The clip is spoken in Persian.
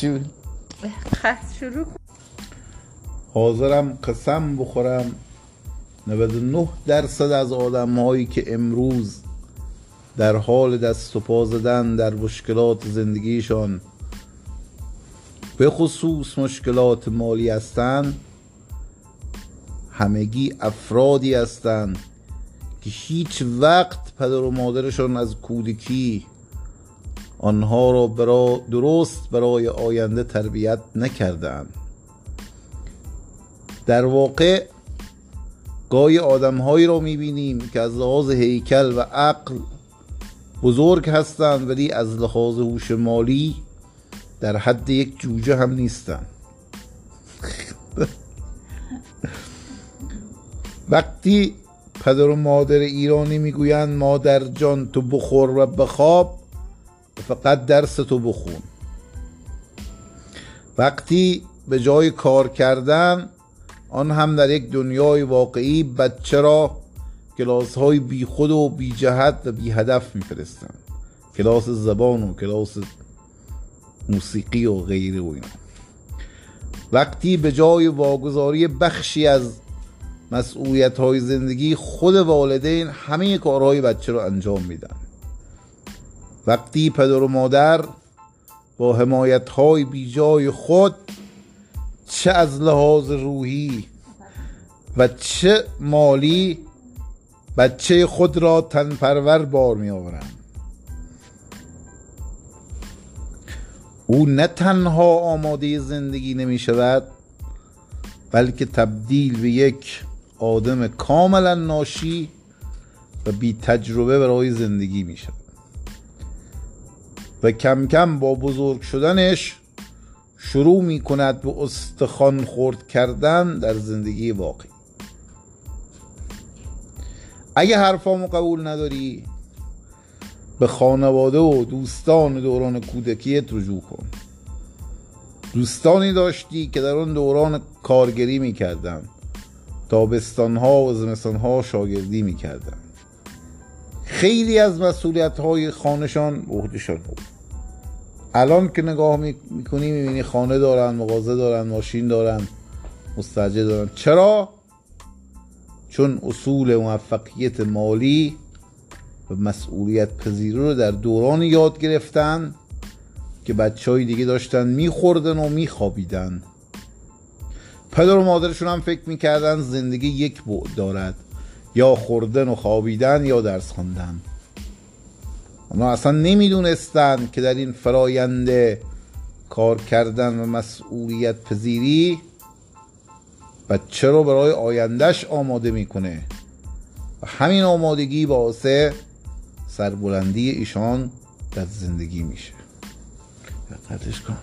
چی بود؟ خط شروع حاضرم قسم بخورم 99 درصد از آدم هایی که امروز در حال دست و پا زدن در مشکلات زندگیشان به خصوص مشکلات مالی هستند همگی افرادی هستند که هیچ وقت پدر و مادرشان از کودکی آنها را برا درست برای آینده تربیت نکردند در واقع گاهی آدمهایی را می‌بینیم که از لحاظ هیکل و عقل بزرگ هستند ولی از لحاظ هوش مالی در حد یک جوجه هم نیستند. وقتی پدر و مادر ایرانی می‌گویند مادر جان تو بخور و بخواب فقط درس تو بخون. وقتی به جای کار کردن آن هم در یک دنیای واقعی بچه را کلاس های بی خود و بی جهت و بی هدف میفرستند کلاس زبان و کلاس موسیقی و غیره و اینا. وقتی به جای واگذاری بخشی از مسئولیت های زندگی خود والدین همه کارهای بچه رو انجام میدن. وقتی پدر و مادر با حمایت های بی جای خود چه از لحاظ روحی و چه مالی بچه خود را تنپرور بار می آورند او نه تنها آماده زندگی نمی شود بلکه تبدیل به یک آدم کاملا ناشی و بی تجربه برای زندگی می شود و کم کم با بزرگ شدنش شروع می کند به استخوان خورد کردن در زندگی واقعی. اگه حرفامو قبول نداری به خانواده و دوستان دوران کودکیت رجوع کن. دوستانی داشتی که در اون دوران کارگری می‌کردن تابستان ها و زمستان ها شاگردی می‌کردن خیلی از مسئولیت های خانشان به عهدهشان بود. الان که نگاه می‌کنی می‌بینی خانه دارن مغازه دارن ماشین دارن مستجر دارن. چرا؟ چون اصول موفقیت مالی و مسئولیت پذیری رو در دوران یاد گرفتن که بچه های دیگه داشتن میخوردن و میخوابیدن. پدر و مادرشون هم فکر می‌کردن زندگی یک بعد دارد. یا خوردن و خوابیدن یا درس خواندن. اونا اصلا نمی‌دونستن که در این فراینده کار کردن و مسئولیت پذیری بچه رو برای آیندهش آماده می‌کنه. و همین آمادگی باعث سربلندی ایشان در زندگی میشه. قطعش کن.